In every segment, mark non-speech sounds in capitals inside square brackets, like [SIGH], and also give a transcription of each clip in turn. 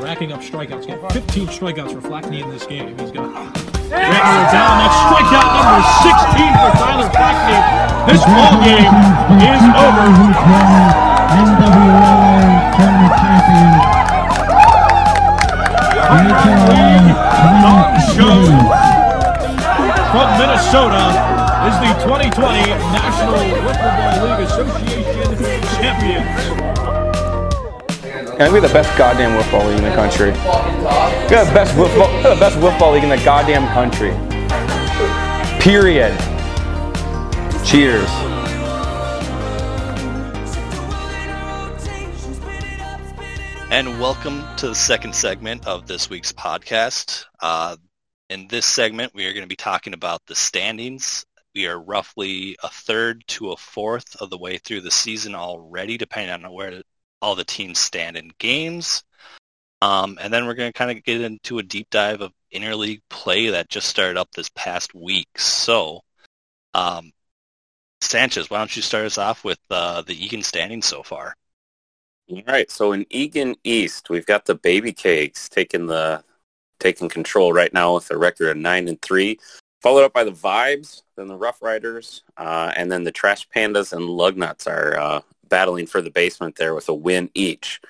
racking up strikeouts. Getting 15 strikeouts for Flackney in this game. He's got Rattler down. That's strikeout number 16 for Tyler Flackney. This ball game is over. NWA tournament champion. Dog Show from Minnesota is the 2020 National Wiffle League Association champions. And we're the best goddamn wiffle league in the country. We're the best wiffle, we're the best wiffle league in the goddamn country. Period. Cheers. And welcome to the second segment of this week's podcast. Uh, in this segment, we are going to be talking about the standings. We are roughly a third to a fourth of the way through the season already, depending on where all the teams stand in games. Um, and then we're going to kind of get into a deep dive of interleague play that just started up this past week. So, um, Sanchez, why don't you start us off with uh, the Eagan standings so far? All right. So in Eagan East, we've got the Baby Cakes taking the taking control right now with a record of nine and three, followed up by the Vibes, then the Rough Riders, uh, and then the Trash Pandas and Lugnuts are uh, battling for the basement there with a win each.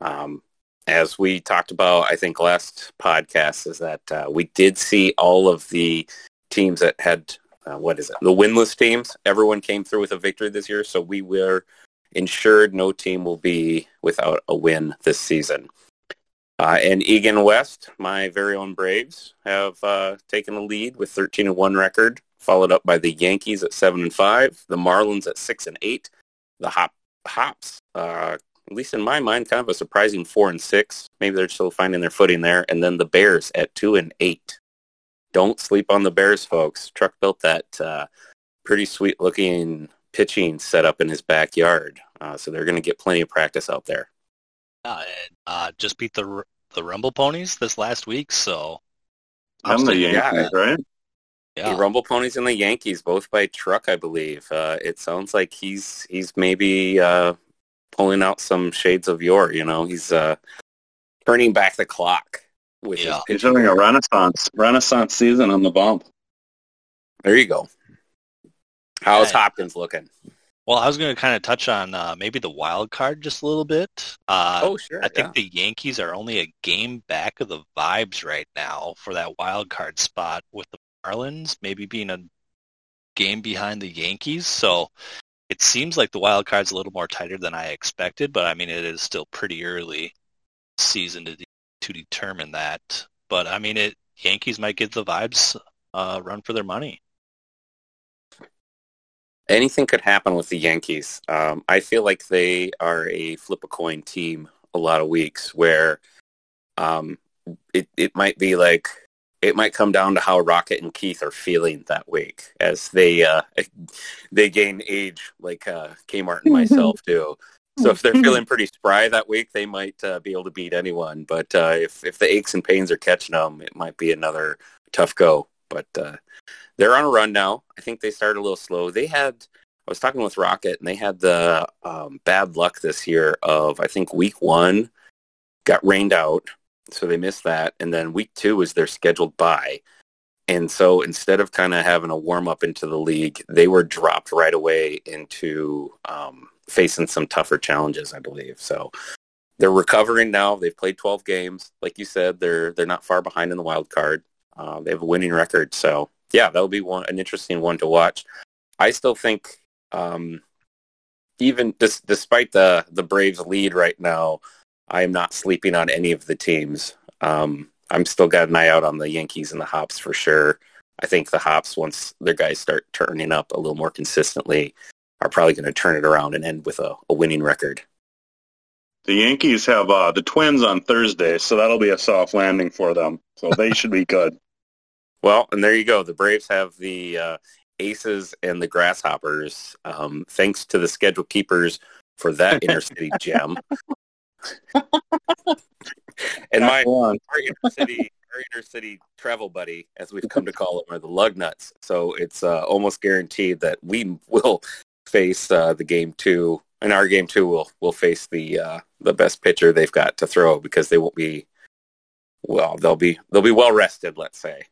Um, as we talked about, I think last podcast is that uh, we did see all of the teams that had uh, what is it? The winless teams. Everyone came through with a victory this year, so we were ensured no team will be without a win this season. Uh, and Eagan West, my very own Braves, have uh, taken the lead with 13 and one record, followed up by the Yankees at seven and five, the Marlins at six and eight, the Hop Hops, uh, at least in my mind, kind of a surprising four and six. Maybe they're still finding their footing there, and then the Bears at two and eight. Don't sleep on the Bears, folks. Truck built that uh, pretty sweet looking pitching setup in his backyard. Uh, so they're going to get plenty of practice out there. Uh, uh, just beat the the Rumble Ponies this last week, so I'm the Yankees, right? Yeah. The Rumble Ponies and the Yankees, both by truck, I believe. Uh, it sounds like he's he's maybe uh, pulling out some shades of yore. You know, he's uh, turning back the clock with Yeah. his He's having a renaissance renaissance season on the bump. There you go. How's Right. Hopkins looking? Well, I was going to kind of touch on uh, maybe the wild card just a little bit. Uh, oh, sure. I think the Yankees are only a game back of the Vibes right now for that wild card spot with the Marlins, maybe being a game behind the Yankees. So it seems like the wild card's a little more tighter than I expected, but I mean it is still pretty early season to de- to determine that. But I mean it Yankees might get the Vibes uh, run for their money. anything could happen with the Yankees. Um, I feel like they are a flip a coin team a lot of weeks where um, it, it might be like it might come down to how Rocket and Keith are feeling that week as they uh, they gain age like uh, K-Mart and [LAUGHS] myself do. So if they're feeling [LAUGHS] pretty spry that week, they might uh, be able to beat anyone. But uh, if if the aches and pains are catching them, it might be another tough go. But uh, they're on a run now. I think they started a little slow. They had I was talking with Rocket, and they had the um, bad luck this year of I think week one got rained out, so they missed that, and then week two was their scheduled bye. And so instead of kind of having a warm up into the league, they were dropped right away into um, facing some tougher challenges, I believe. So they're recovering now. They've played 12 games. Like you said, they're they're not far behind in the wild card. Uh, they have a winning record. So yeah, that'll be one an interesting one to watch. I still think um, even dis- despite the the Braves lead right now, I am not sleeping on any of the teams. Um, I'm still got an eye out on the Yankees and the Hops for sure. I think the Hops, once their guys start turning up a little more consistently, are probably going to turn it around and end with a, a winning record. The Yankees have uh, the Twins on Thursday, so that'll be a soft landing for them. So they should be good. [LAUGHS] Well, and there you go. The Braves have the uh, Aces and the Grasshoppers. Um, thanks to the schedule keepers for that [LAUGHS] inner city gem. And my our inner city our inner city travel buddy, as we've come to call them, are the lug nuts. So it's uh, almost guaranteed that we will face uh, the game two in our game two, we'll we'll face the uh, the best pitcher they've got to throw because they won't be well. They'll be they'll be well rested. Let's say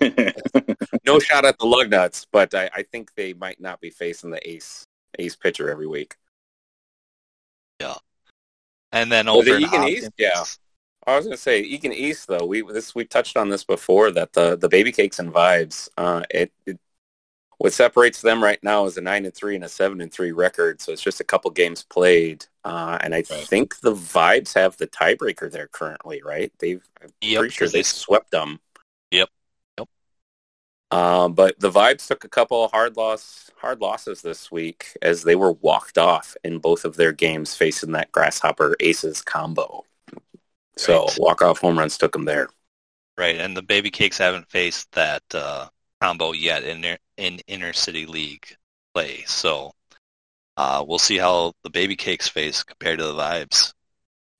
[LAUGHS] no shot at the lug nuts, but I, I think they might not be facing the ace ace pitcher every week. And then Well, over the in Eagan East, yeah. I was going to say Eagan East though. We this we touched on this before that the the baby cakes and vibes. Uh, it, it what separates them right now is a nine and three and a seven and three record. So it's just a couple games played, uh, and I think the vibes have the tiebreaker there currently. Right? They've I'm Yep, pretty sure they- swept them. Yep. Um, but the vibes took a couple of hard loss hard losses this week as they were walked off in both of their games facing that grasshopper aces combo. So Right. walk off home runs took them there. Right, and the Baby Cakes haven't faced that uh, combo yet in their, in inner city league play. So uh, we'll see how the Baby Cakes face compared to the Vibes.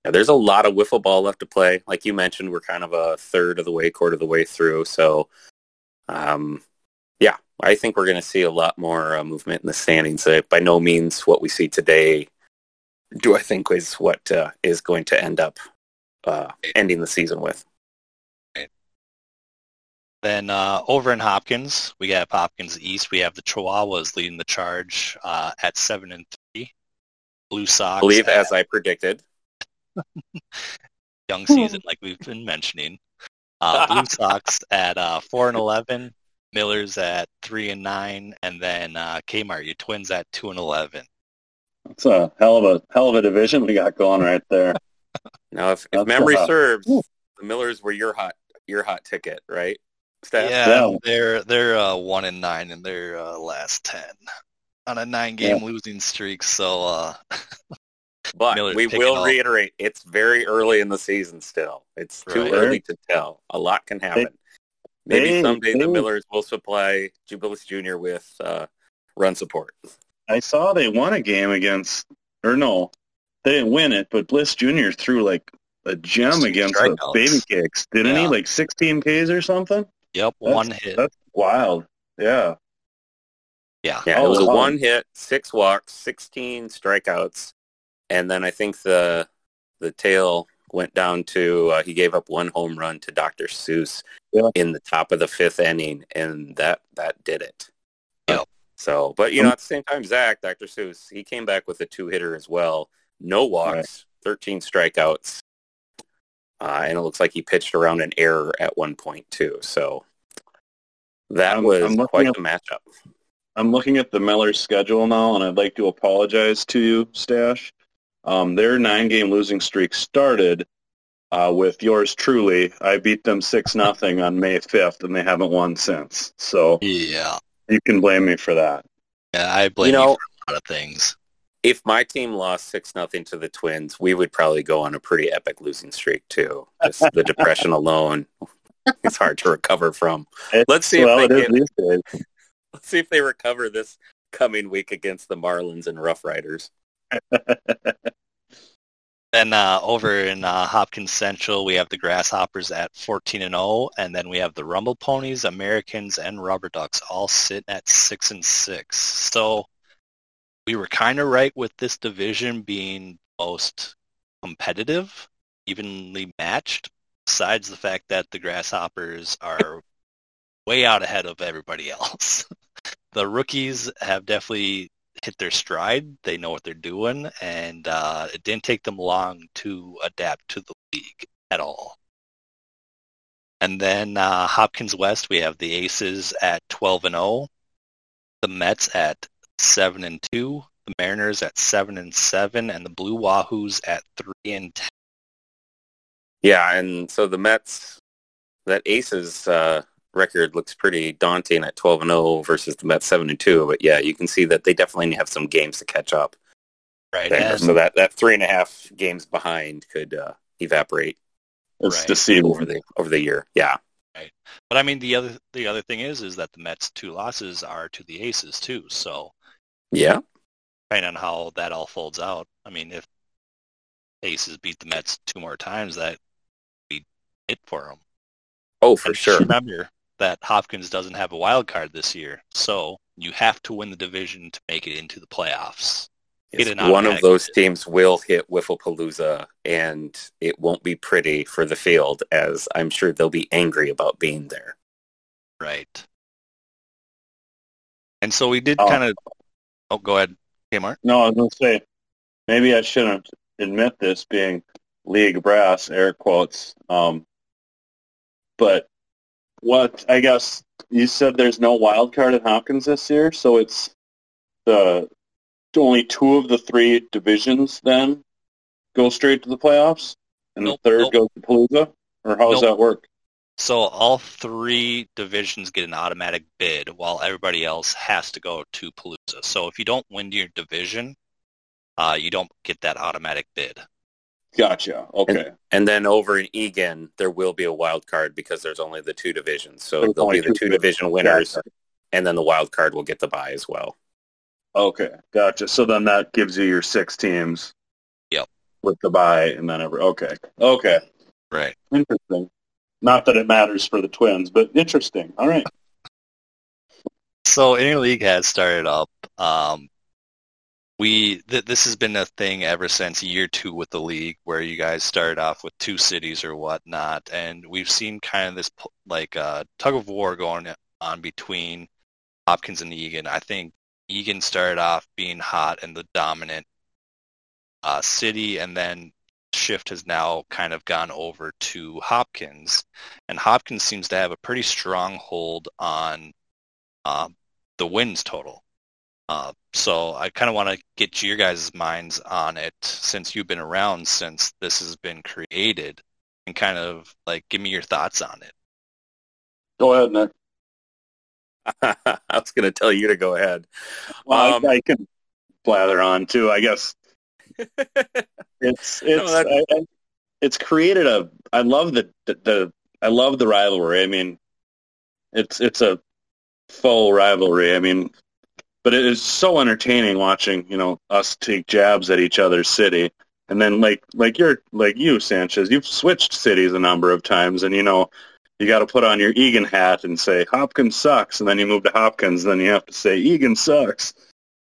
Yeah, there's a lot of wiffle ball left to play. Like you mentioned, we're kind of a third of the way, quarter of the way through. So, um, yeah, I think we're going to see a lot more uh, movement in the standings. Uh, by no means what we see today do I think is what uh, is going to end up uh, ending the season with. Then uh, over in Hopkins, we have Hopkins East. We have the Chihuahuas leading the charge uh, at seven and three. Blue Sox, I believe, at as I predicted. [LAUGHS] young season, like we've been mentioning. Uh, Blue Sox at uh, four and eleven. Millers at three and nine, and then uh, K-Mart, your Twins at two and eleven. It's a hell of a hell of a division we got going right there. [LAUGHS] Now, if, if memory tough. serves, Ooh. the Millers were your hot your hot ticket, right? Steph? Yeah, Yeah. they're they're uh, one and nine in their uh, last ten on a nine-game losing streak. So uh, [LAUGHS] But Miller's we will up. reiterate, it's very early in the season still. It's too Right. early to tell. A lot can happen. Maybe they- someday the Millers will supply Jubilee Jr. with uh, run support. I saw they won a game against, or no, they didn't win it, but Bliss Jr. threw like a gem against the strikeouts. Baby Cakes, didn't he? Like 16 Ks or something. yep, That's- one hit. That's wild. Yeah. Yeah, Yeah, Oh, it was a one hit, six walks, 16 strikeouts. And then I think the the tail went down to, uh, he gave up one home run to Dr. Seuss Yeah. in the top of the fifth inning, and that, that did it. Yep. So, but you know, at the same time, Zach, Dr. Seuss, he came back with a two hitter as well. No walks, 13 strikeouts. Uh, and it looks like he pitched around an error at one point too. So that I'm- was I'm quite at- the matchup. I'm looking at the Millers schedule now, and I'd like to apologize to you, Stache. Um, their nine-game losing streak started uh, with yours truly. I beat them six nothing on May 5th, and they haven't won since. So yeah, you can blame me for that. yeah. I blame You you, know- for a lot of things. if my team lost six nothing to the Twins, we would probably go on a pretty epic losing streak too. Just the [LAUGHS] depression alone, it's hard to recover from. Let's see if they can- [LAUGHS] Let's see if they recover this coming week against the Marlins and Rough Riders. [LAUGHS] Then uh, over in uh, Hopkins Central, we have the Grasshoppers at 14 and 0, and then we have the Rumble Ponies, Americans, and Rubber Ducks all sitting at six and six. So we were kind of right with this division being most competitive, evenly matched. Besides the fact that the Grasshoppers are way out ahead of everybody else. [LAUGHS] the rookies have definitely hit their stride. They know what they're doing, and uh, it didn't take them long to adapt to the league at all. And then uh, Hopkins West, we have the Aces at 12 and 0, the Mets at 7 and 2, the Mariners at 7 and 7, and the Blue Wahoos at 3 and 10. Yeah, and so the Mets, that Aces uh, record looks pretty daunting at 12 and 0 versus the Mets 7 and 2. But yeah, you can see that they definitely have some games to catch up. Right, there. and So that, that three and a half games behind could uh, evaporate It's Right. deceiving. over the over the year. Yeah. Right. But I mean, the other the other thing is is that the Mets' two losses are to the Aces too. So Yeah. depending on how that all folds out, I mean, if Aces beat the Mets two more times, that would be it for them. Oh, for And sure. Remember that Hopkins doesn't have a wild card this year, so you have to win the division to make it into the playoffs. Get an one of those teams will hit Wifflepalooza, and it won't be pretty for the field, as I'm sure they'll be angry about being there. Right. And so we did Oh. kind of. Oh, go ahead, K-Mart. No, I was going to say, maybe I shouldn't admit this being league brass, air quotes. Um, but what, I guess you said there's no wild card at Hopkins this year, so it's the only two of the three divisions then go straight to the playoffs, and Nope, the third nope. goes to Palooza? Or how does that work? So all three divisions get an automatic bid, while everybody else has to go to Palooza. So if you don't win your division, uh, you don't get that automatic bid. Gotcha. Okay. And then over in Egan, there will be a wild card because there's only the two divisions. So There's there'll only be the two two division winners, Gotcha. and then the wild card will get the bye as well. Okay, gotcha. So then that gives you your six teams. Yep. With the bye and then every okay. Okay. Right. Interesting. Not that it matters for the twins, but interesting. All right. So interleague has started up. Um, we th- this has been a thing ever since year two with the league, where you guys started off with two cities or whatnot, and we've seen kind of this like uh, tug of war going on between Hopkins and Eagan. I think Eagan started off being hot and the dominant uh, city, and then shift has now kind of gone over to Hopkins, and Hopkins seems to have a pretty strong hold on um, the wins total. Uh, so I kind of want to get your guys' minds on it since you've been around since this has been created, and kind of like give me your thoughts on it. Go ahead, Nick. [LAUGHS] I was going to tell you to go ahead. Well, Um, I, I can blather on too. I guess [LAUGHS] it's it's that- I, I, it's created a. I love the, the the I love the rivalry. I mean, it's it's a full rivalry. I mean, but it is so entertaining watching you know us take jabs at each other's city, and then like like you're like you Sanchez, you've switched cities a number of times, and you know. You got to put on your Eagan hat and say Hopkins sucks, and then you move to Hopkins, and then you have to say Eagan sucks.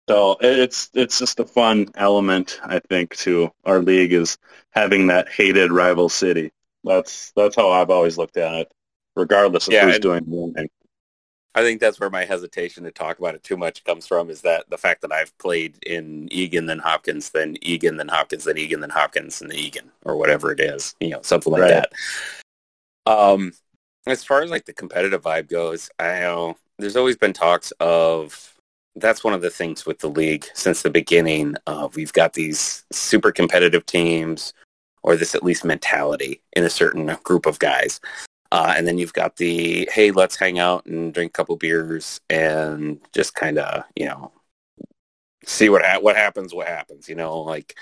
So it's it's just a fun element, I think, to our league is having that hated rival city. That's that's how I've always looked at it, regardless of Yeah, who's and- doing winning. I think that's where my hesitation to talk about it too much comes from is that the fact that I've played in Eagan, then Hopkins, then Eagan, then Hopkins, then Eagan, then Hopkins, and then Eagan, or whatever it is, you know, something like Right. that. Um, as far as like the competitive vibe goes, I know there's always been talks of that's one of the things with the league since the beginning. Uh, we've got these super competitive teams, or this at least mentality in a certain group of guys. Uh, and then you've got the hey, let's hang out and drink a couple beers and just kind of you know see what ha- what happens. What happens? You know, like.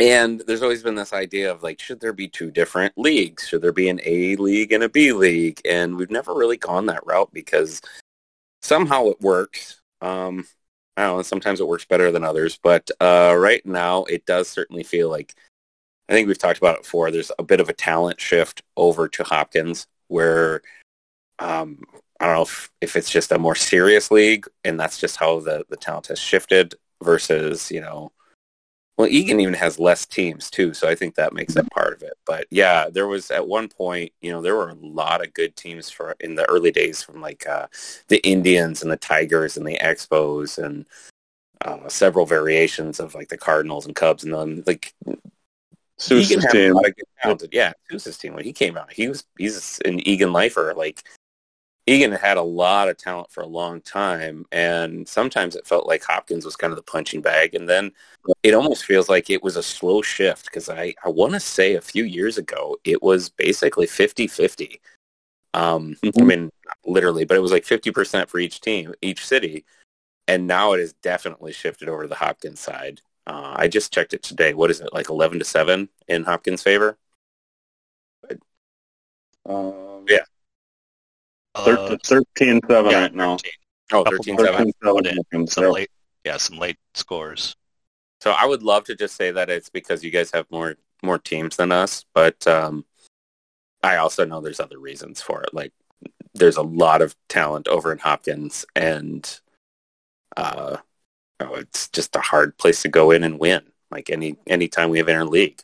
And there's always been this idea of like, should there be two different leagues? Should there be an A league and a B league? And we've never really gone that route because somehow it works. Um, I don't know. Sometimes it works better than others, but uh, right now it does certainly feel like I think we've talked about it before. There's a bit of a talent shift over to Hopkins where um, I don't know if, if it's just a more serious league and that's just how the, the talent has shifted versus, you know, well, Eagan even has less teams too, so I think that makes up part of it. But yeah, there was at one point, you know, there were a lot of good teams for in the early days from like uh, the Indians and the Tigers and the Expos and uh, several variations of like the Cardinals and Cubs and then like Seuss's Eagan had a team. lot of talented. Yeah, Seuss's team when he came out, he was he's an Eagan lifer. Like Eagan had a lot of talent for a long time, and sometimes it felt like Hopkins was kind of the punching bag, and then it almost feels like it was a slow shift because I I want to say a few years ago it was basically 50-50. Um, I Mhm. mean, literally, but it was like fifty percent for each team, each city, and now it has definitely shifted over to the Hopkins side. Uh, I just checked it today. What is it like eleven to seven in Hopkins' favor? Um, Yeah. thir- Uh, 13 7 yeah, right now. 13. Oh, Couple 13 7. 13 7 in some yeah. late, yeah, some late scores. So I would love to just say that it's because you guys have more more teams than us, but um, I also know there's other reasons for it. Like there's a lot of talent over in Hopkins, and uh, oh, it's just a hard place to go in and win. Like any any time we have interleague.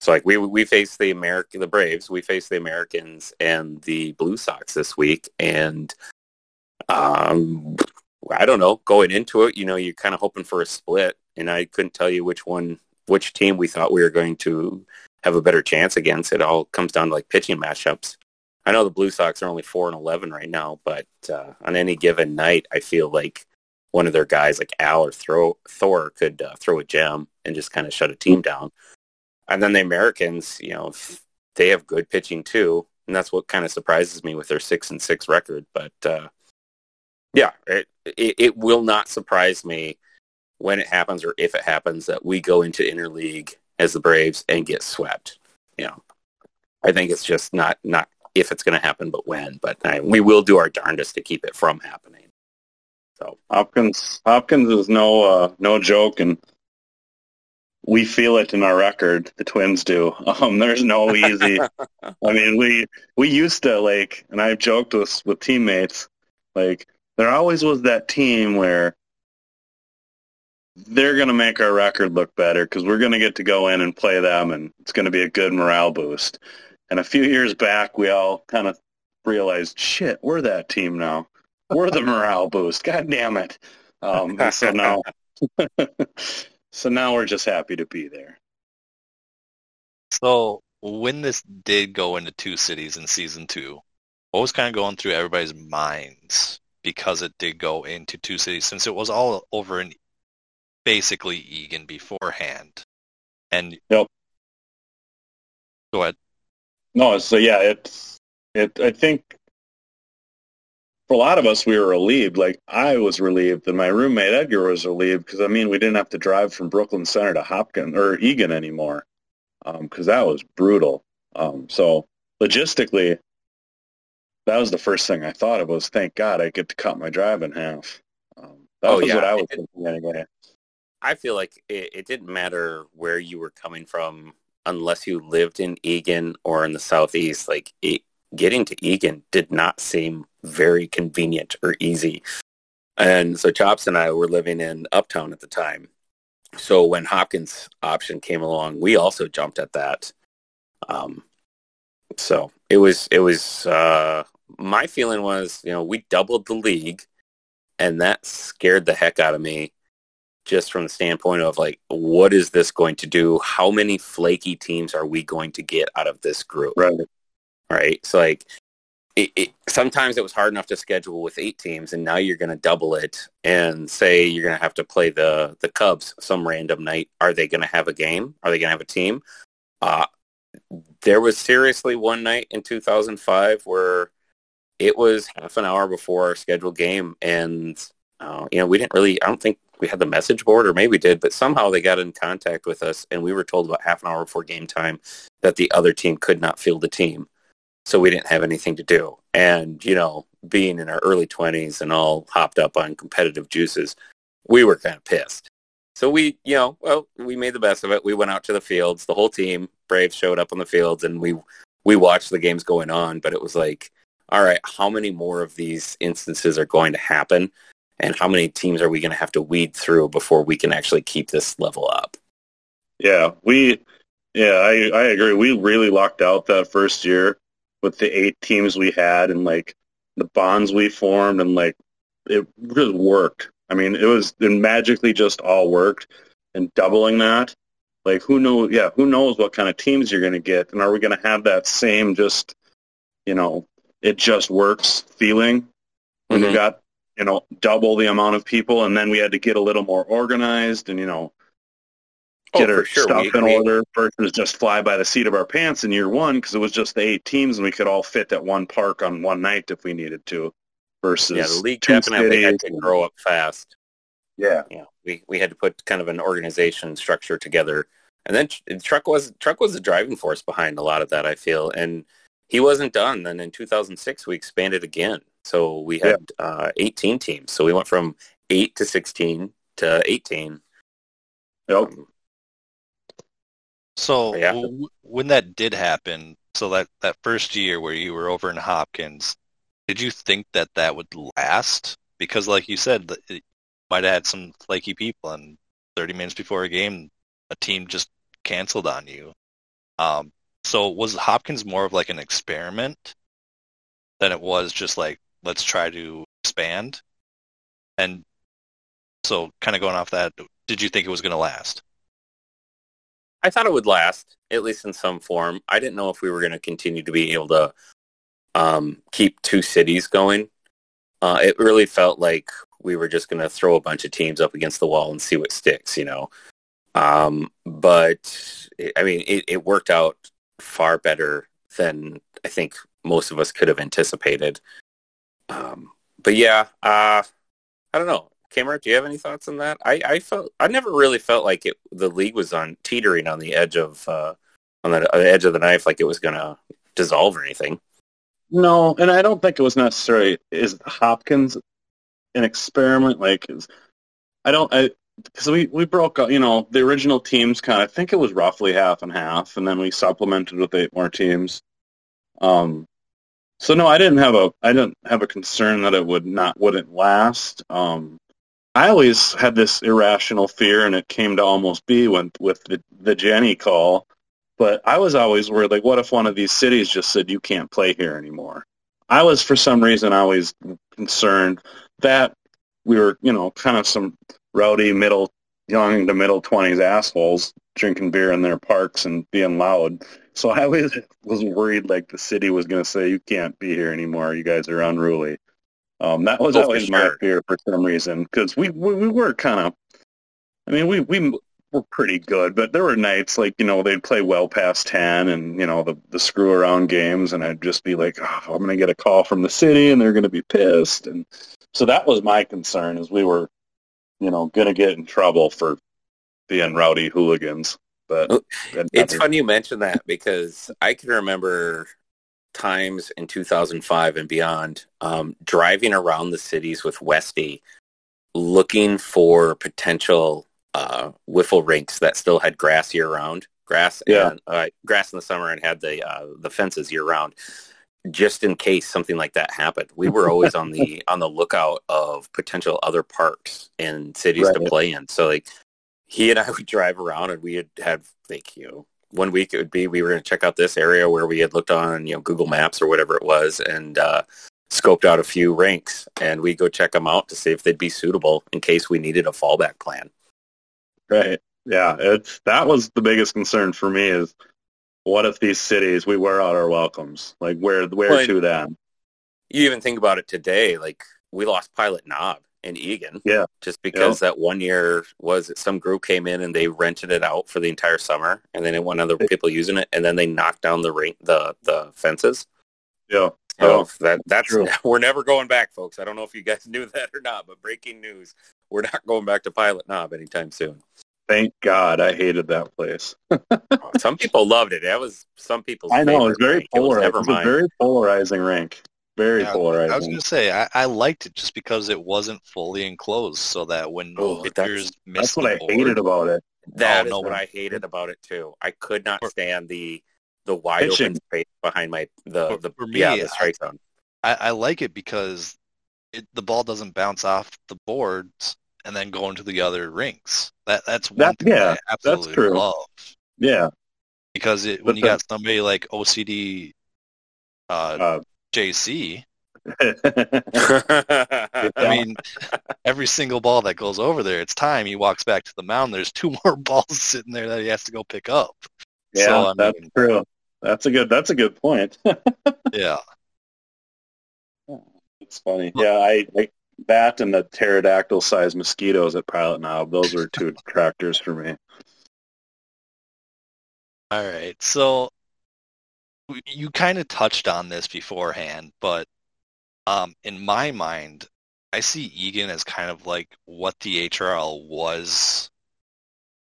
So like we we face the American the Braves, we face the Americans and the Blue Sox this week, and um, I don't know. Going into it, you know, you're kind of hoping for a split, and I couldn't tell you which one, which team we thought we were going to have a better chance against. It all comes down to like pitching matchups. I know the Blue Sox are only four and eleven right now, but uh, on any given night, I feel like one of their guys, like Al or throw, Thor, could uh, throw a gem and just kind of shut a team down. And then the Americans, you know, they have good pitching too, and that's what kind of surprises me with their six and six record. But uh, yeah, it, it, it will not surprise me when it happens or if it happens that we go into interleague as the Braves and get swept. You know, I think it's just not not if it's going to happen, but when. But I, we will do our darndest to keep it from happening. So Hopkins Hopkins is no uh, no joke, and we feel it in our record. The Twins do. [LAUGHS] Um, there's no easy. [LAUGHS] I mean, we we used to like, and I've joked with with teammates, like there always was that team where they're going to make our record look better because we're going to get to go in and play them, and it's going to be a good morale boost. And a few years back, we all kind of realized, shit, we're that team now. We're the morale boost. God damn it. Um, so now, [LAUGHS] so now we're just happy to be there. So when this did go into two cities in season two, what was kind of going through everybody's minds because it did go into two cities since it was all over in basically Eagan beforehand. And Yep. go ahead. No, so yeah, it's it. I think for a lot of us, we were relieved. Like I was relieved, and my roommate Edgar was relieved because I mean, we didn't have to drive from Brooklyn Center to Hopkins or Eagan anymore because that was brutal. Um, so logistically, that was the first thing I thought of was thank God I get to cut my drive in half. Um, that Oh, was yeah. what I was It- thinking anyway. I feel like it, it didn't matter where you were coming from unless you lived in Eagan or in the southeast. Like it, getting to Eagan did not seem very convenient or easy. And so Chops and I were living in Uptown at the time. So when Hopkins option came along, we also jumped at that. Um, so it was it was uh, my feeling was you know we doubled the league, and that scared the heck out of me just from the standpoint of like, what is this going to do? How many flaky teams are we going to get out of this group? Right. Right. So like, it, it, sometimes it was hard enough to schedule with eight teams, and now you're going to double it and say you're going to have to play the the Cubs some random night. Are they going to have a game? Are they going to have a team? Uh, there was seriously one night in 2005 where it was half an hour before our scheduled game, and uh, you know we didn't really. I don't think we had the message board, or maybe we did, but somehow they got in contact with us, and we were told about half an hour before game time that the other team could not field the team, so we didn't have anything to do. And you know, being in our early twenties and all hopped up on competitive juices, we were kind of pissed. So we, you know, well, we made the best of it. We went out to the fields. The whole team, Braves, showed up on the fields, and we we watched the games going on. But it was like, all right, how many more of these instances are going to happen? and how many teams are we going to have to weed through before we can actually keep this level up? Yeah, we, yeah, I, I agree. We really locked out that first year with the eight teams we had and like the bonds we formed and like it just worked. I mean, it was it magically just all worked and doubling that. Like who knows? Yeah, who knows what kind of teams you're going to get, and are we going to have that same just, you know, it just works feeling when you Mhm. got you know double the amount of people, and then we had to get a little more organized and you know get for our sure. stuff We- in we- order versus just fly by the seat of our pants in year one because it was just the eight teams and we could all fit at one park on one night if we needed to. Versus Yeah, the league two definitely had to grow up fast. Yeah, Yeah, we, we had to put kind of an organization structure together, and then Tr- Truck was Truck was the driving force behind a lot of that. I feel, and he wasn't done. Then in 2006, we expanded again, so we had uh, 18 teams. So we went from eight to 16 to 18. Yep. Um, So Yeah. w- when that did happen, so that, that first year where you were over in Hopkins, did you think that that would last? Because like you said, it- might have had some flaky people, and 30 minutes before a game, a team just canceled on you. Um, so was Hopkins more of like an experiment than it was just like let's try to expand? And so, kind of going off that, did you think it was going to last? I thought it would last, at least in some form. I didn't know if we were going to continue to be able to um, keep two cities going. Uh, it really felt like we were just going to throw a bunch of teams up against the wall and see what sticks, you know. Um, but I mean, it, it worked out far better than I think most of us could have anticipated. Um, but yeah, uh, I don't know. Cameron, do you have any thoughts on that? I, I felt I never really felt like it. The league was on teetering on the edge of uh, on the, on the edge of the knife, like it was going to dissolve or anything. No, and I don't think it was necessarily is Hopkins an experiment. Like, is, I don't, I because we we broke up. You know, the original teams kind of I think it was roughly half and half, and then we supplemented with eight more teams. Um, so no, I didn't have a I didn't have a concern that it would not wouldn't last. Um, I always had this irrational fear, and it came to almost be when with the the Jenny call but I was always worried, like, what if one of these cities just said you can't play here anymore? I was, for some reason, always concerned that we were, you know, kind of some rowdy middle, young to middle twenties assholes drinking beer in their parks and being loud. So I always [LAUGHS] was worried, like the city was going to say, "You can't be here anymore. You guys are unruly." Um, that was Oh, always my fear for some reason because we, we we were kind of. I mean, we we were pretty good, but there were nights like you know they'd play well past ten, and you know the the screw around games, and I'd just be like, oh, I'm going to get a call from the city, and they're going to be pissed, and so that was my concern, is we were, you know, going to get in trouble for being rowdy hooligans. But Oh, It's funny you mention that because I can remember times in 2005 and beyond um, driving around the cities with Westy looking for potential uh, wiffle rinks that still had grass year round, grass Yeah. and uh, grass in the summer and had the uh, the fences year round, just in case something like that happened. We were always on the [LAUGHS] on the lookout of potential other parks and cities to play in. So like he and I would drive around and we would have like you know one week it would be we were going to check out this area where we had looked on you know Google Maps or whatever it was and uh, scoped out a few rinks and we go check them out to see if they'd be suitable in case we needed a fallback plan. Right. Yeah. It's that was the biggest concern for me is what if these cities we wear out our welcomes? Like where where Well, to then? You even think about it today, like we lost Pilot Knob in Eagan. Yeah. Just because that one year was some group came in and they rented it out for the entire summer and then it went other people using it and then they knocked down the ring the the fences. Yeah. So Oh, that that's true. [LAUGHS] we're never going back, folks. I don't know if you guys [LAUGHS] knew that or not, but breaking news: we're not going back to Pilot Knob anytime soon. Thank God I hated that place. [LAUGHS] some people loved it. That was some people's. I know it's very rink. It was polarizing. never It's a very polarizing rink. Very Yeah, I was going to say I, I liked it just because it wasn't fully enclosed, so that when Oh, pitchers missed That's what the I board, hated about it. That Oh, is no. what I hated about it too. I could not For- stand the the wide Pitching. open space behind my the For- the for me, yeah the I- strike zone. I, I like it because it, the ball doesn't bounce off the boards and then go into the other rinks. That that's one That- thing yeah, I absolutely true. love Yeah. because it, But when you the- got somebody like OCD uh, Uh, JC, [LAUGHS] I mean, every single ball that goes over there, it's time. He walks back to the mound. There's two [LAUGHS] more balls sitting there that he has to go pick up. yeah, So, I that's mean- true. That's a good. That's a good point. [LAUGHS] Yeah. it's funny. Yeah, I like that and the pterodactyl-sized mosquitoes at Pilot Knob. Those were two detractors for me. All right. So you kind of touched on this beforehand, but um, in my mind, I see Eagan as kind of like what the HRL was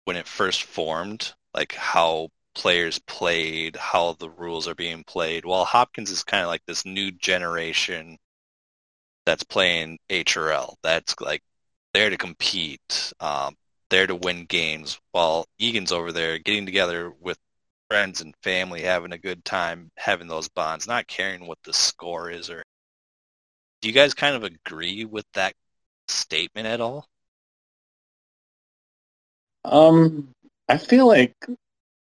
when it first formed, like how players played, how the rules are being played. While Hopkins is kind of like this new generation that's playing HRL. That's like there to compete, um, there to win games. While Eagan's over there getting together with friends and family, having a good time, having those bonds, not caring what the score is. Or do you guys kind of agree with that statement at all? Um, I feel like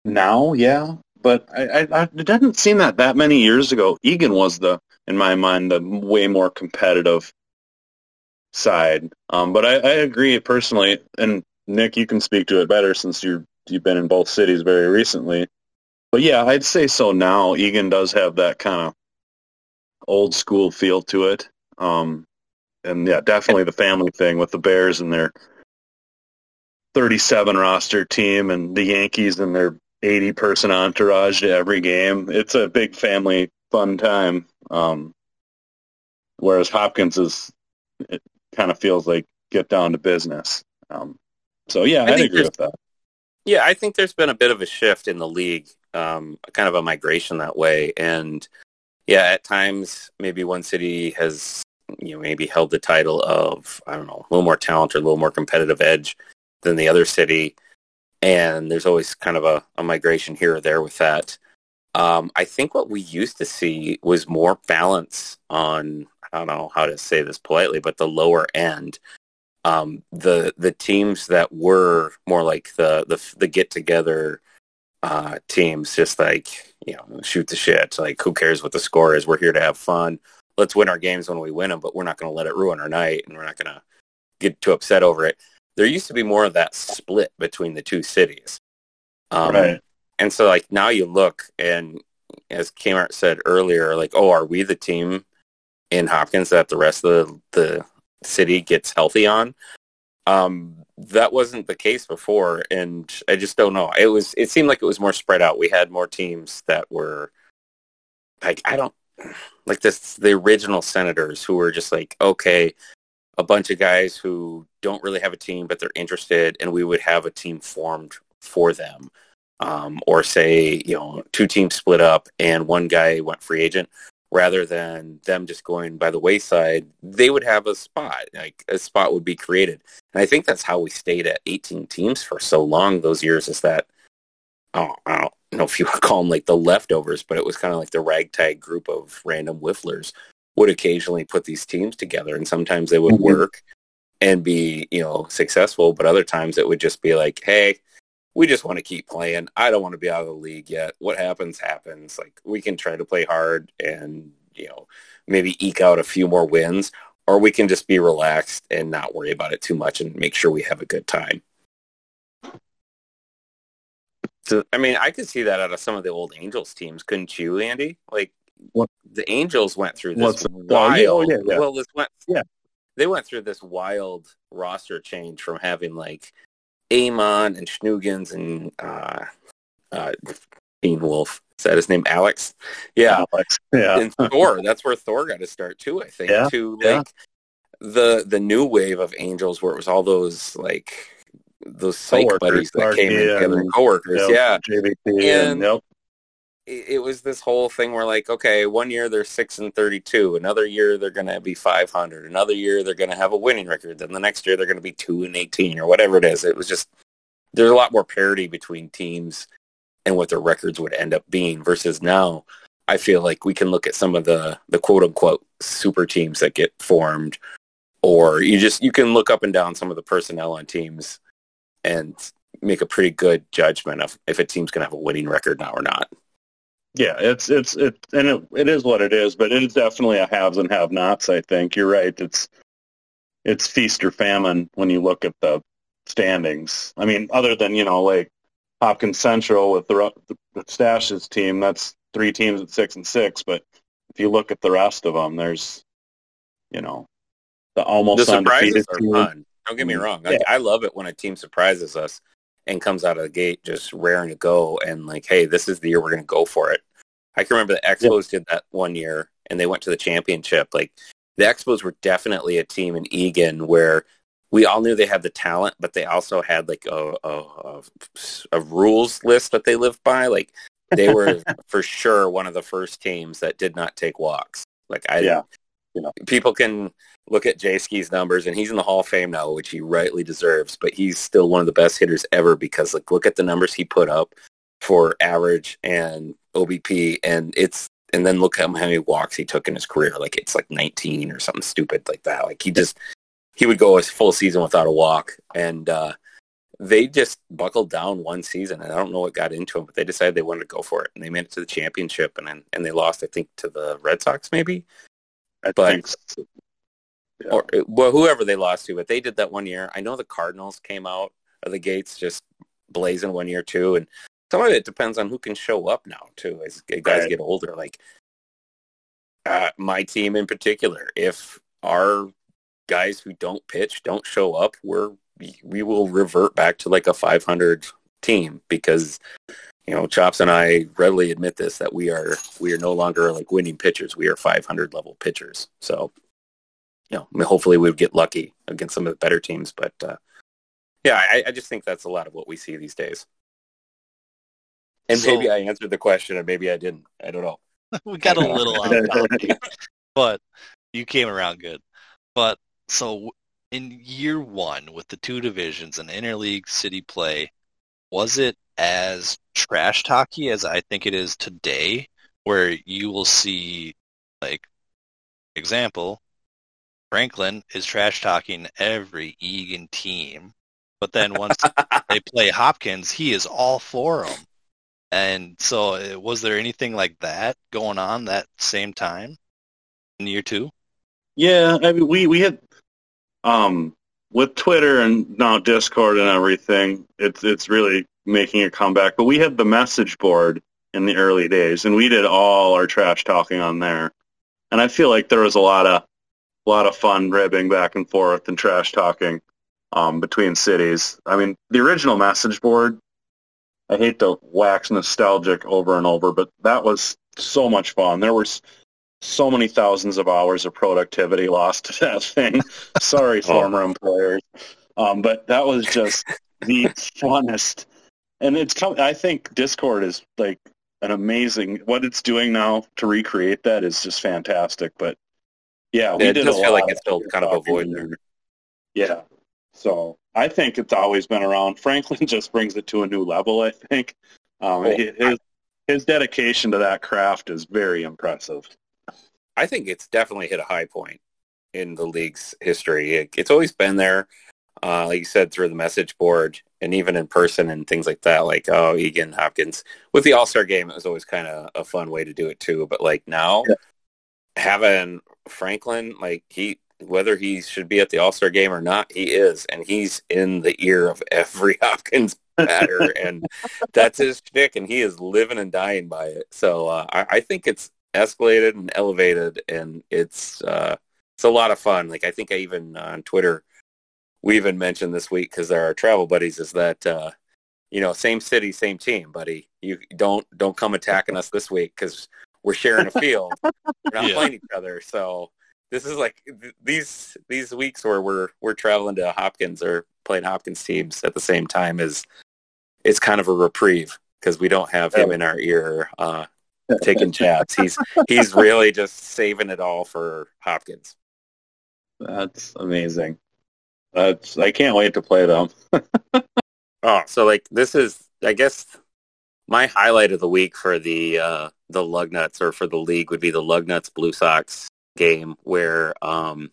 now, yeah, but I, I, it doesn't seem that that many years ago. Eagan was the, in my mind, the way more competitive side. Um, but I, I agree personally, and Nick, you can speak to it better since you're you've been in both cities very recently. But yeah, I'd say so now. Eagan does have that kind of old school feel to it. Um, and yeah, definitely the family thing with the Bears and their 37 roster team and the Yankees and their 80 person entourage to every game. It's a big family fun time. Um, whereas Hopkins is, it kind of feels like get down to business. Um, so yeah, I I'd agree with that. Yeah, I think there's been a bit of a shift in the league, um, kind of a migration that way. And yeah, at times maybe one city has you know maybe held the title of I don't know a little more talent or a little more competitive edge than the other city, and there's always kind of a, a migration here or there with that. Um, I think what we used to see was more balance on I don't know how to say this politely, but the lower end. Um, the the teams that were more like the the, the get together uh, teams, just like you know, shoot the shit. Like, who cares what the score is? We're here to have fun. Let's win our games when we win them, but we're not going to let it ruin our night, and we're not going to get too upset over it. There used to be more of that split between the two cities, um, right? And so, like now, you look, and as K-Mart said earlier, like, oh, are we the team in Hopkins that the rest of the, the city gets healthy on? Um, that wasn't the case before, and I just don't know. It was. It seemed like it was more spread out. We had more teams that were like I don't like this. The original senators who were just like, okay, a bunch of guys who don't really have a team, but they're interested, and we would have a team formed for them. Um, or say, you know, two teams split up and one guy went free agent rather than them just going by the wayside, they would have a spot. Like a spot would be created. And I think that's how we stayed at 18 teams for so long those years is that, oh, I don't know if you would [LAUGHS] call them like the leftovers, but it was kind of like the ragtag group of random whifflers would occasionally put these teams together. And sometimes they would mm-hmm. work and be, you know, successful. But other times it would just be like, hey, we just want to keep playing. I don't want to be out of the league yet. What happens, happens. Like we can try to play hard and, you know, maybe eke out a few more wins, or we can just be relaxed and not worry about it too much and make sure we have a good time. So, I mean, I could see that out of some of the old Angels teams, couldn't you, Andy? Like what? the Angels went through this wild. Oh, yeah, oh, yeah, yeah. Well, this went. Yeah, they went through this wild roster change from having like Amon and Schnugens and uh, uh, Dean Wolf. Is that his name? Alex? Yeah. Alex. Yeah. And Thor. That's where Thor got to start too, I think. Yeah. To like yeah. the the new wave of Angels where it was all those like those psych buddies that came in together and coworkers. Yeah. JVP and, and yep it was this whole thing where like, okay, one year they're six and thirty-two, another year they're going to be five hundred, another year they're going to have a winning record, then the next year they're going to be two and eighteen or whatever it is. It was just there's a lot more parity between teams and what their records would end up being versus now. I feel like we can look at some of the the quote unquote super teams that get formed, or you just you can look up and down some of the personnel on teams and make a pretty good judgment of if a team's going to have a winning record now or not. Yeah, it's it's it and it, it is what it is, but it is definitely a haves and have-nots. I think you're right. It's it's feast or famine when you look at the standings. I mean, other than you know like Hopkins Central with the, the Stache's team, that's three teams at six and six. But if you look at the rest of them, there's you know the almost the undefeated team. Fun. Don't get me mm, wrong. Yeah. I, I love it when a team surprises us and comes out of the gate just raring to go and like, hey, this is the year we're going to go for it. I can remember the Expos did that one year and they went to the championship. Like the Expos were definitely a team in Eagan where we all knew they had the talent, but they also had like a, a, a, a rules list that they lived by. Like they were [LAUGHS] for sure one of the first teams that did not take walks. Like I, yeah. You know, people can look at Jay Ski's numbers, and he's in the Hall of Fame now, which he rightly deserves. But he's still one of the best hitters ever because, like, look at the numbers he put up for average and OBP, and it's and then look at how many walks he took in his career. Like it's like 19 or something stupid like that. Like he just he would go a full season without a walk, and uh, they just buckled down one season, and I don't know what got into them, but they decided they wanted to go for it, and they made it to the championship, and then and they lost, I think, to the Red Sox, maybe, I But- think so. Yeah. or well, whoever they lost to. But they did that one year. I know the Cardinals came out of the gates just blazing one year too, and some of it depends on who can show up now too as guys Right. get older. Like uh, my team in particular, if our guys who don't pitch don't show up, we're we will revert back to like a 500 team because you know Chops and I readily admit this that we are we are no longer like winning pitchers. We are 500 level pitchers. So you know, I mean, hopefully we would get lucky against some of the better teams. But uh, yeah, I, I just think that's a lot of what we see these days. And So- maybe I answered the question, and maybe I didn't. I don't know. [LAUGHS] we got a [LAUGHS] little topic, but you came around good. But so in year one with the two divisions and interleague city play, was it as trash talky as I think it is today, where you will see like example, Franklin is trash talking every Eagan team, but then once they [LAUGHS] play Hopkins, he is all for them. And so, uh, was there anything like that going on that same time in year two? Yeah, I mean, we we had um with Twitter and now Discord and everything. It's it's really making a comeback. But we had the message board in the early days, and we did all our trash talking on there. And I feel like there was a lot of a lot of fun ribbing back and forth and trash talking um, between cities. I mean, the original message board. I hate to wax nostalgic over and over, but that was so much fun. There was so many thousands of hours of productivity lost to that thing. [LAUGHS] Sorry, former employers. Um, but that was just [LAUGHS] the funnest. And it's come, I think Discord is like an amazing, what it's doing now to recreate that is just fantastic. But yeah, we Yeah, it did does a feel like lot it's still kind of a void there. Yeah. So I think it's always been around. [LAUGHS] Franklin just brings it to a new level, I think. Um, his, his dedication to that craft is very impressive. I think it's definitely hit a high point in the league's history. It, it's always been there, uh, like you said, through the message board and even in person and things like that. Like, oh, Eagan Hopkins with the All Star game, it was always kind of a fun way to do it too. But like now, Yeah. having Franklin, like he, whether he should be at the All Star game or not, he is, and he's in the ear of every [LAUGHS] Hopkins batter, and that's his shtick, and he is living and dying by it. So uh, I, I think it's escalated and elevated, and it's uh, it's a lot of fun. Like I think I even uh, on Twitter we even mentioned this week because they're our travel buddies is that uh, you know same city, same team, buddy. You don't don't come attacking us this week because we're sharing a field. we're not [LAUGHS] Yeah. playing each other, so. This is like th- these these weeks where we're we're traveling to Hopkins or playing Hopkins teams at the same time is it's kind of a reprieve because we don't have him in our ear uh, taking [LAUGHS] jabs. He's he's really just saving it all for Hopkins. That's amazing. That's I can't wait to play them. [LAUGHS] Oh, so like this is I guess my highlight of the week for the uh, the Lugnuts or for the league would be the Lugnuts Blue Sox game where um,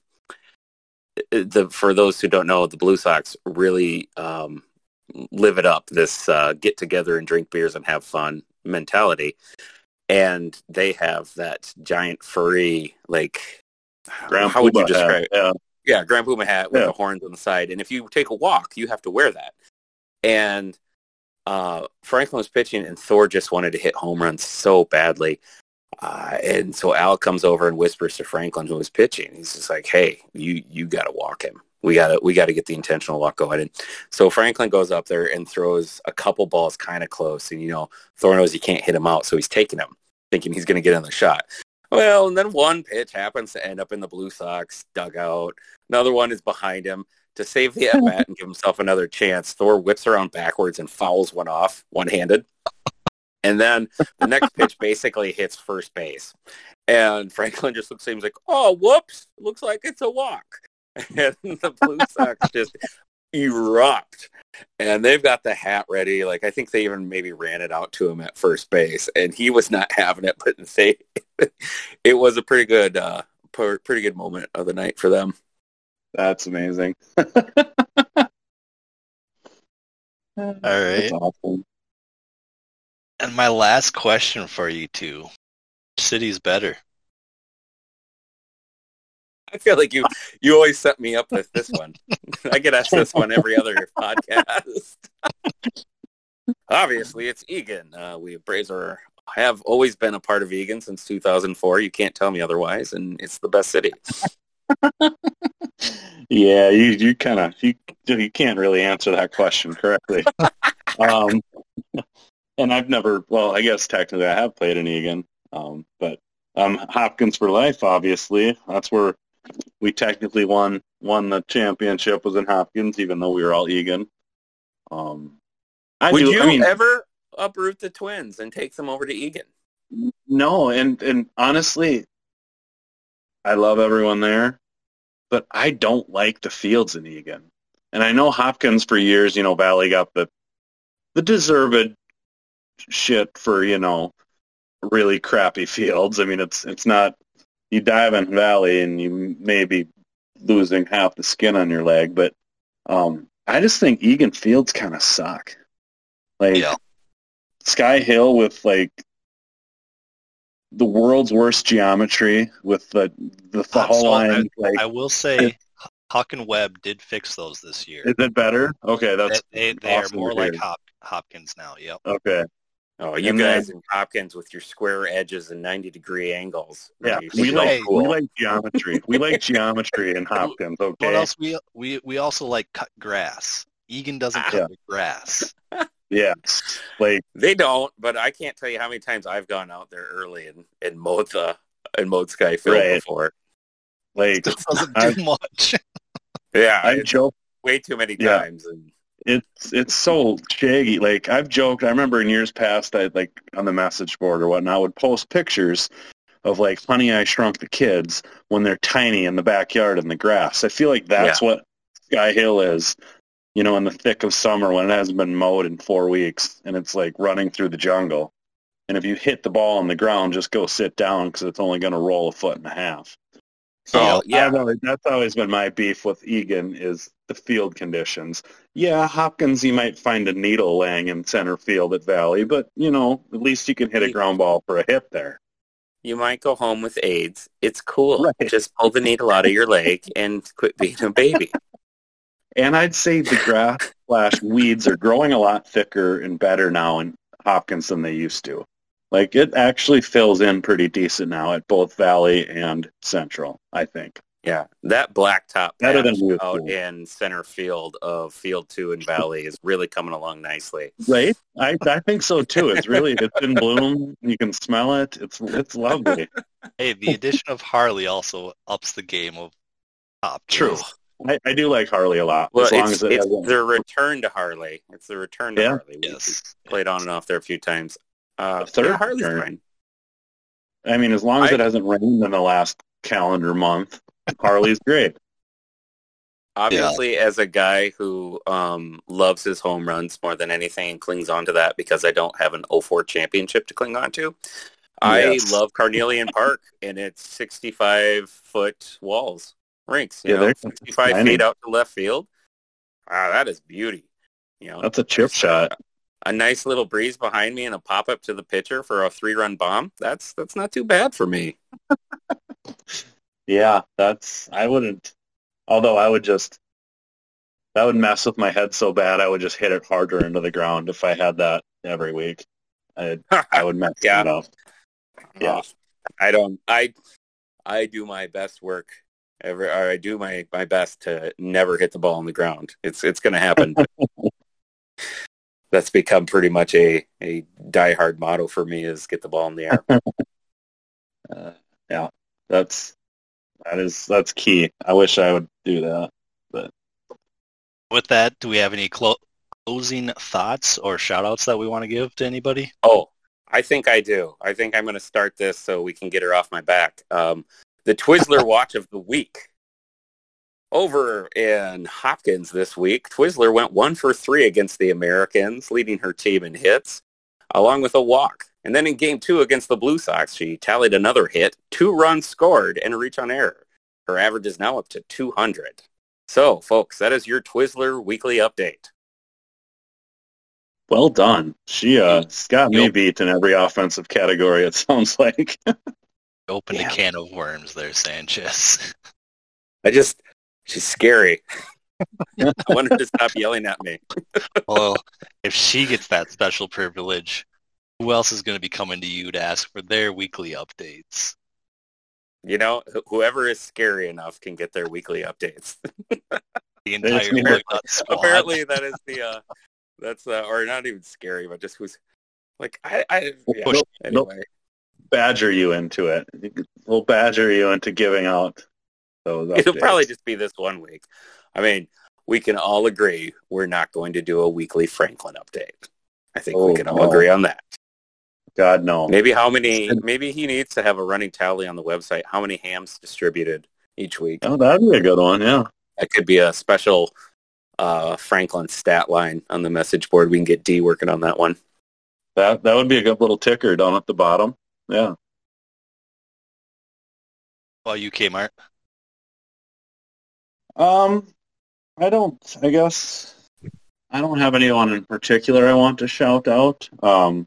the for those who don't know the Blue Sox really um, live it up this uh, get together and drink beers and have fun mentality and they have that giant furry like [SIGHS] Grand how would you Puma hat, describe it? Yeah. Yeah, Grand Puma hat with Yeah. the horns on the side. And if you take a walk, you have to wear that. And uh, Franklin was pitching, and Thor just wanted to hit home runs so badly. Uh, and so Al comes over and whispers to Franklin, who was pitching. He's just like, "Hey, you you got to walk him. We got to we got to get the intentional walk going." And so Franklin goes up there and throws a couple balls kind of close, and you know Thor knows he can't hit him out, so he's taking him, thinking he's going to get another shot. Well, and then one pitch happens to end up in the Blue Sox dugout. Another one is behind him to save the at bat and give himself another chance. Thor whips around backwards and fouls one off one handed. And then the next pitch basically hits first base. And Franklin just looks at him like, oh, whoops, looks like it's a walk. [LAUGHS] And the Blue Sox just erupt. And they've got the hat ready. Like I think they even maybe ran it out to him at first base, and he was not [LAUGHS] having it. But they, [LAUGHS] it was a pretty good, uh, per- pretty good moment of the night for them. That's amazing. All right. That's right. awesome. And my last question for you two. Which City's better. [LAUGHS] I feel like you you always set me up with this one. [LAUGHS] I get asked this one every other podcast. [LAUGHS] Obviously, it's Eagan. Uh, we Braves are have always been a part of Eagan since 2004. You can't tell me otherwise, and it's the best city. Yeah, you you kind of you you can't really answer that question correctly. um, and I've never, well, I guess technically I have played in Eagan, um, but um, Hopkins for life, obviously. That's where we technically won won the championship was in Hopkins, even though we were all Eagan. Um, I Would do, you I mean, ever uproot the Twins and take them over to Eagan? No, and and honestly, I love everyone there, but I don't like the fields in Eagan. And I know Hopkins for years, you know, Valley got the the deserved shit for you know really crappy fields. I mean, it's it's not you dive in Valley and you may be losing half the skin on your leg, but um, I just think Eagan fields kind of suck. Like Yeah. Sky Hill with like the world's worst geometry with the the, the Uh, whole I- line. Like, I will say [LAUGHS] Huck and Webb did fix those this year. is it better? Okay, that's They, they, they are more like. Hop, Hopkins now. Yep. okay. Oh, you And guys then- in Hopkins with your square edges and 90 degree angles. Yeah, we like that's cool. we like geometry. we like [LAUGHS] geometry in Hopkins. Okay. What else? We we we also like cut grass. Eagan doesn't Ah. cut the grass. [LAUGHS] Yeah. Like They don't, but I can't tell you how many times I've gone out there early and, and mowed the and mowed Skyfield Right. before. like It doesn't I- do much. [LAUGHS] Yeah, I it's joke way too many Yeah. times. And it's it's so shaggy. Like I've joked. I remember in years past, I like on the message board or whatnot, I would post pictures of like Honey I Shrunk the Kids when they're tiny in the backyard in the grass. I feel like that's what Sky Hill is. You know, in the thick of summer when it hasn't been mowed in four weeks, and it's like running through the jungle. And if you hit the ball on the ground, just go sit down because it's only going to roll a foot and a half. So Oh, yeah. Always, that's always been my beef with Eagan is the field conditions. Yeah, Hopkins, you might find a needle laying in center field at Valley, but you know, at least you can hit a ground ball for a hit there. you might go home with AIDS. It's cool. Right. Just pull the needle out of your leg and quit being a baby. And I'd say the grass slash weeds are growing a lot thicker and better now in Hopkins than they used to. Like it actually fills in pretty decent now at both Valley and Central, I think. Yeah, that blacktop Better than patch we out to. in center field of Field Two and Valley is really coming along nicely. Right? I I think so too. It's really it's in bloom. You can smell it. It's it's lovely. Hey, the addition of Harley also ups the game of Hopkins. True. I, I do like Harley a lot. Well, as long it's, as it it's hasn't- the return to Harley. It's the return to Yeah. Harley. We- Yes. we played on and off there a few times. Uh, third yeah, Harley's return. fine. I mean, as long as I- it hasn't rained in the last calendar month, Harley's great. Obviously, as a guy who um, loves his home runs more than anything and clings on to that because I don't have an 04 championship to cling on to, Yes. I love Carnelian Park and its 65 foot walls, rinks, you Yeah, know, they're 65 tiny. feet out to left field. Wow, that is beauty. You know, That's a chip shot. A nice little breeze behind me and a pop up to the pitcher for a three run bomb. That's that's not too bad for me. Yeah, that's I wouldn't. Although I would just that would mess with my head so bad. I would just hit it harder into the ground if I had that every week. I [LAUGHS] I would mess Yeah. it up. Yeah. I don't. I I do my best work. Ever, or I do my, my best to never hit the ball on the ground. It's it's going to happen. [LAUGHS] That's become pretty much a a diehard motto for me: is get the ball in the air. [LAUGHS] Uh, yeah, that's that is that's key. I wish I would do that. But With that, do we have any clo- closing thoughts or shout outs that we want to give to anybody? Oh, I think I do. I think I'm going to start this so we can get her off my back. Um, the Twizzler Watch of the Week. Over in Hopkins this week, Twizzler went one for three against the Americans, leading her team in hits, along with a walk. And then in game two against the Blue Sox, she tallied another hit, two runs scored, and a reach on error. Her average is now up to 200. So, folks, that is your Twizzler weekly update. Well done. She uh, got me Yep. beat in every offensive category. It [LAUGHS] sounds like. Opened Yeah. a can of worms there, Sanchez. [LAUGHS] I just, she's scary. [LAUGHS] I want her to stop yelling at me. [LAUGHS] well, if she gets that special privilege, who else is going to be coming to you to ask for their weekly updates? You know, whoever is scary enough can get their weekly updates. [LAUGHS] The entire need Lug to- Nut squad. Apparently, that is the uh, that's uh, or not even scary, but just who's like I, I yeah. Nope, nope. anyway. badger you into it. We'll badger you into giving out those It'll probably just be this one week. I mean, we can all agree we're not going to do a weekly Franklin update. I think we Oh, can all no. agree on that. God no. Maybe how many? Maybe he needs to have a running tally on the website. How many hams distributed each week? Oh, that'd be a good one. Yeah. That could be a special uh, Franklin stat line on the message board. We can get D working on that one. That that would be a good little ticker down at the bottom. Yeah. Well, you, K-Mart. Um, I don't. I guess I don't have anyone in particular I want to shout out. Um,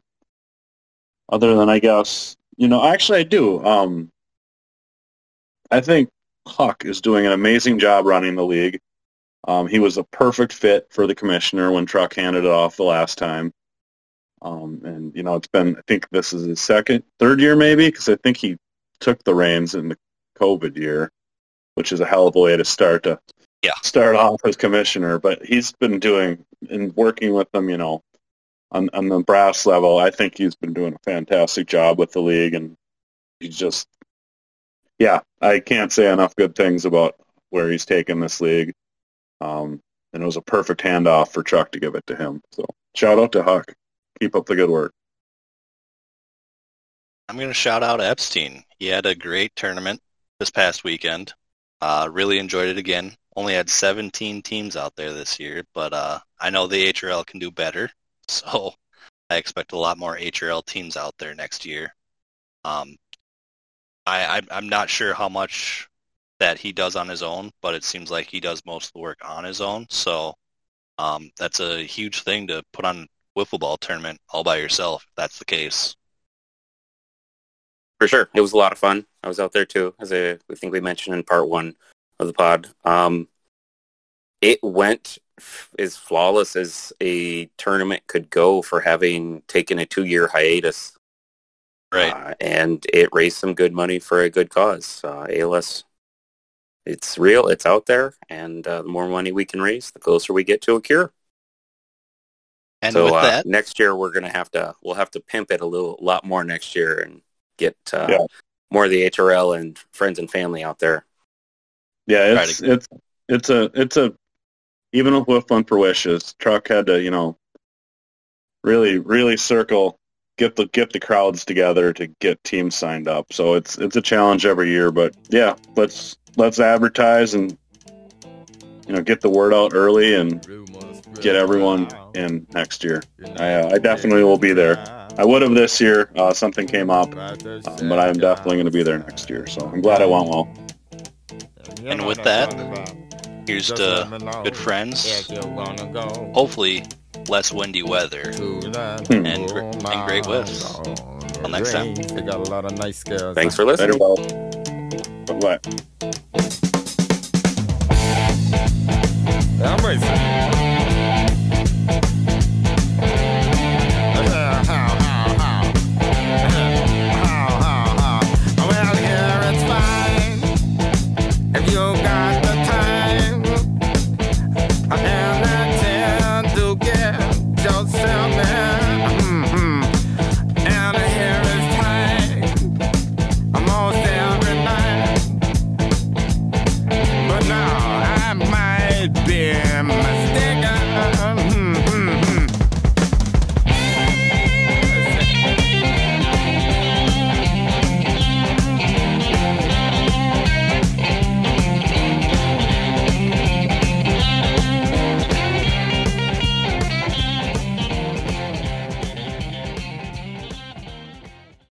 other than I guess you know, actually I do. Um, I think Huck is doing an amazing job running the league. Um, he was a perfect fit for the commissioner when Truck handed it off the last time. Um, and you know, it's been. I think this is his second, third year maybe, because I think he took the reins in the COVID year, which is a hell of a way to start a Yeah. start off as commissioner. But he's been doing and working with them, you know, on on the brass level. I think he's been doing a fantastic job with the league, and he's just, yeah, I can't say enough good things about where he's taken this league. Um, and it was a perfect handoff for Chuck to give it to him. So shout out to Huck. Keep up the good work. I'm going to shout out Epstein. He had a great tournament this past weekend. Uh, really enjoyed it again. Only had 17 teams out there this year, but uh, I know the HRL can do better. [LAUGHS] So I expect a lot more HRL teams out there next year. Um, I, I, I'm not sure how much that he does on his own, but it seems like he does most of the work on his own. So um, that's a huge thing to put on wiffle ball tournament all by yourself. If that's the case. For sure. It was a lot of fun. I was out there too, as I, I think we mentioned in part one of the pod. Um, it went f- as flawless as a tournament could go for having taken a two-year hiatus. Right. Uh, and it raised some good money for a good cause. Uh, ALS, it's real, it's out there, and uh, the more money we can raise, the closer we get to a cure. And so with uh, that, next year we're gonna have to we'll have to pimp it a little lot more next year and get uh, Yeah. more of the HRL and friends and family out there. Yeah, Try it's it's it's a it's a even with Fun for Wishes, Truck had to you know really really circle get the get the crowds together to get teams signed up. So it's it's a challenge every year, but yeah, let's let's advertise and you know get the word out early and get everyone in next year. I uh, I definitely will be there. I would have this year. Uh, something came up, um, but I'm definitely going to be there next year. So I'm glad I went well. And with that, here's to good friends. hopefully less windy weather. Hmm. And and great whiffs. Till next time. They got a lot of nice girls. Thanks for listening. Bo. But what? I'm racing.